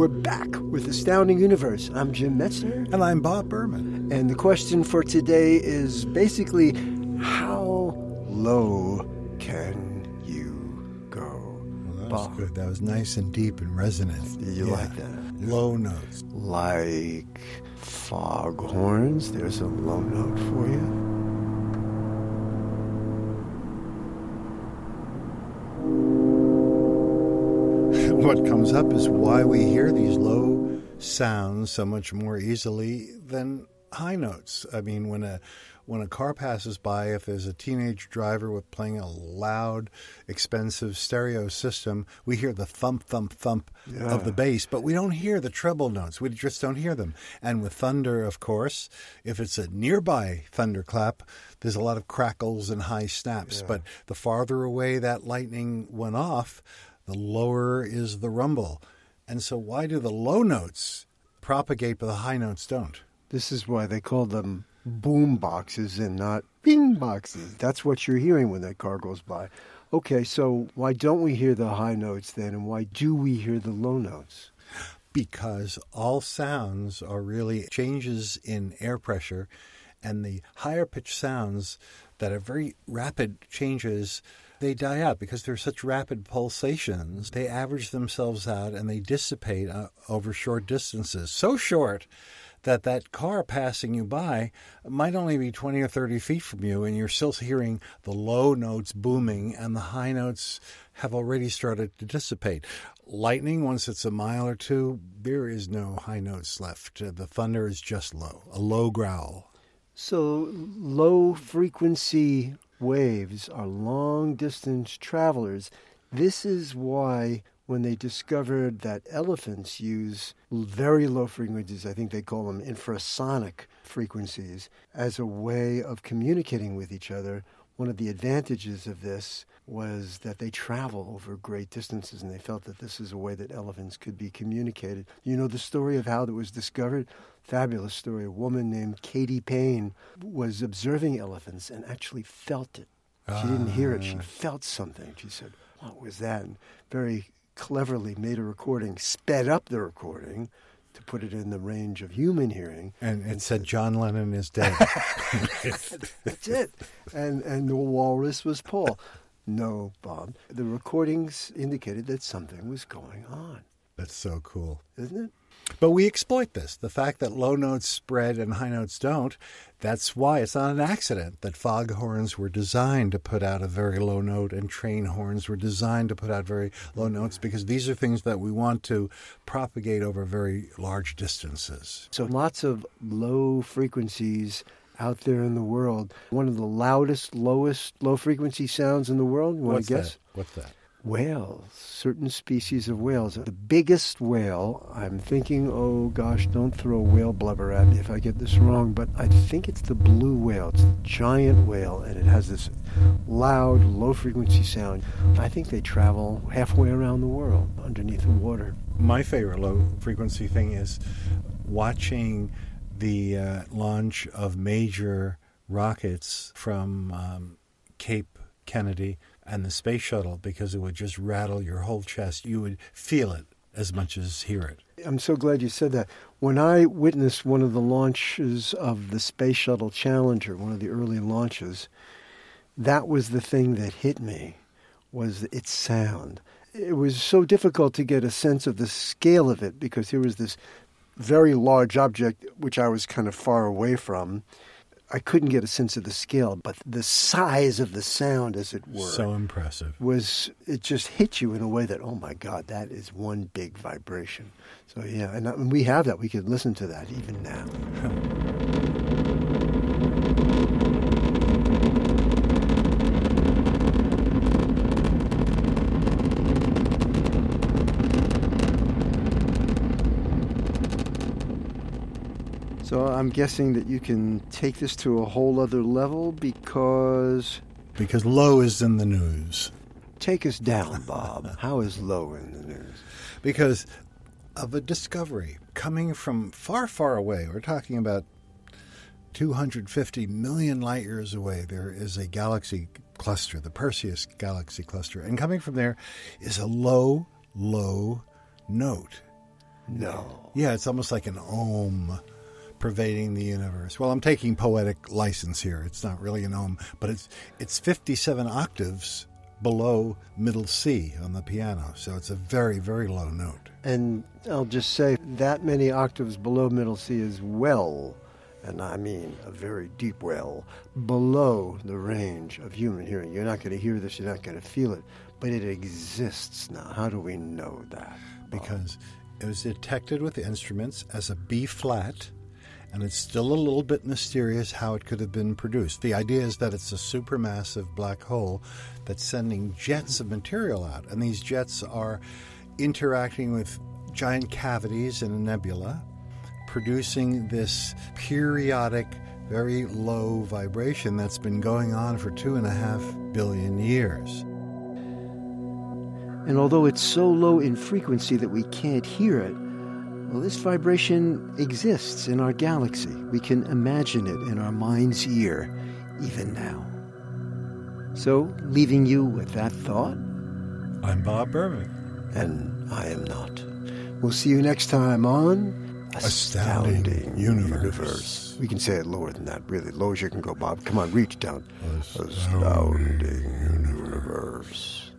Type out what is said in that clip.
We're back with Astounding Universe. I'm Jim Metzner. And I'm Bob Berman. And the question for today is basically how low can you go? Well, that Bob. was good. That was nice and deep and resonant. Did you Yeah. like that? Low notes. Like foghorns. There's a low note for you. What comes up is why we hear these low sounds so much more easily than high notes. I mean, when a when a car passes by, if there's a teenage driver with playing a loud, expensive stereo system, we hear the thump, thump, thump of the bass, but we don't hear the treble notes. We just don't hear them. And with thunder, of course, if it's a nearby thunderclap, there's a lot of crackles and high snaps. But the farther away that lightning went off, the lower is the rumble. And so, why do the low notes propagate, but the high notes don't? This is why they call them boom boxes and not bing boxes. That's what you're hearing when that car goes by. Okay, so why don't we hear the high notes then, and why do we hear the low notes? Because all sounds are really changes in air pressure, and the higher pitched sounds that are very rapid changes. They die out because they're such rapid pulsations. They average themselves out and they dissipate uh, over short distances. So short that that car passing you by might only be 20 or 30 feet from you and you're still hearing the low notes booming and the high notes have already started to dissipate. Lightning, once it's a mile or two, there is no high notes left. Uh, the thunder is just low, a low growl. So, low frequency waves are long distance travelers. This is why, when they discovered that elephants use very low frequencies, I think they call them infrasonic frequencies, as a way of communicating with each other, one of the advantages of this was that they travel over great distances and they felt that this is a way that elephants could be communicated. You know the story of how it was discovered? Fabulous story. A woman named Katie Payne was observing elephants and actually felt it. She didn't hear it, she ah. felt something. She said, What was that? And very cleverly made a recording, sped up the recording to put it in the range of human hearing. And it said John Lennon is dead. That's it. And and the walrus was Paul. No, Bob. The recordings indicated that something was going on, That's so cool. isn't it? But we exploit this. The fact that low notes spread and high notes don't, that's why it's not an accident that foghorns were designed to put out a very low note and train horns were designed to put out very low notes because these are things that we want to propagate over very large distances. So lots of low frequencies out there in the world. One of the loudest, lowest low frequency sounds in the world. You want What's to guess? that? What's that? Whales, certain species of whales. The biggest whale, I'm thinking, oh gosh, don't throw whale blubber at me if I get this wrong, but I think it's the blue whale. It's the giant whale, and it has this loud, low frequency sound. I think they travel halfway around the world underneath the water. My favorite low frequency thing is watching the uh, launch of major rockets from um, Cape Kennedy and the space shuttle because it would just rattle your whole chest. You would feel it as much as hear it. I'm so glad you said that. When I witnessed one of the launches of the Space Shuttle Challenger, one of the early launches, that was the thing that hit me was its sound. It was so difficult to get a sense of the scale of it because here was this very large object which I was kind of far away from. I couldn't get a sense of the scale, but the size of the sound, as it were, So impressive. was it just hit you in a way that oh my god that is one big vibration. So yeah and, uh, and we have that. We can listen to that even now So I'm guessing that you can take this to a whole other level because. Because low is in the news. Take us down, Bob. How is low in the news? Because of a discovery coming from far, far away. We're talking about 250 million light years away. There is a galaxy cluster, the Perseus galaxy cluster. And coming from there is a low, low note. No. Yeah, it's almost like an om pervading the universe. Well, I'm taking poetic license here. It's not really an om, but it's it's 57 octaves below middle C on the piano. So it's a very very low note. And I'll just say that many octaves below middle C is well, and I mean a very deep well, below the range of human hearing. You're not going to hear this, you're not going to feel it, but it exists now. How do we know that? Because it was detected with instruments as a B flat and it's still a little bit mysterious how it could have been produced. The idea is that it's a supermassive black hole that's sending jets of material out, and these jets are interacting with giant cavities in a nebula, producing this periodic, very low vibration that's been going on for two and a half billion years. And although it's so low in frequency that we can't hear it, well, this vibration exists in our galaxy. We can imagine it in our mind's ear, even now. So, leaving you with that thought. I'm Bob Berman. And I am not. We'll see you next time on Astounding, Astounding Universe. Universe. We can say it lower than that, really. Low as you can go, Bob. Come on, reach down. Astounding, Astounding Universe.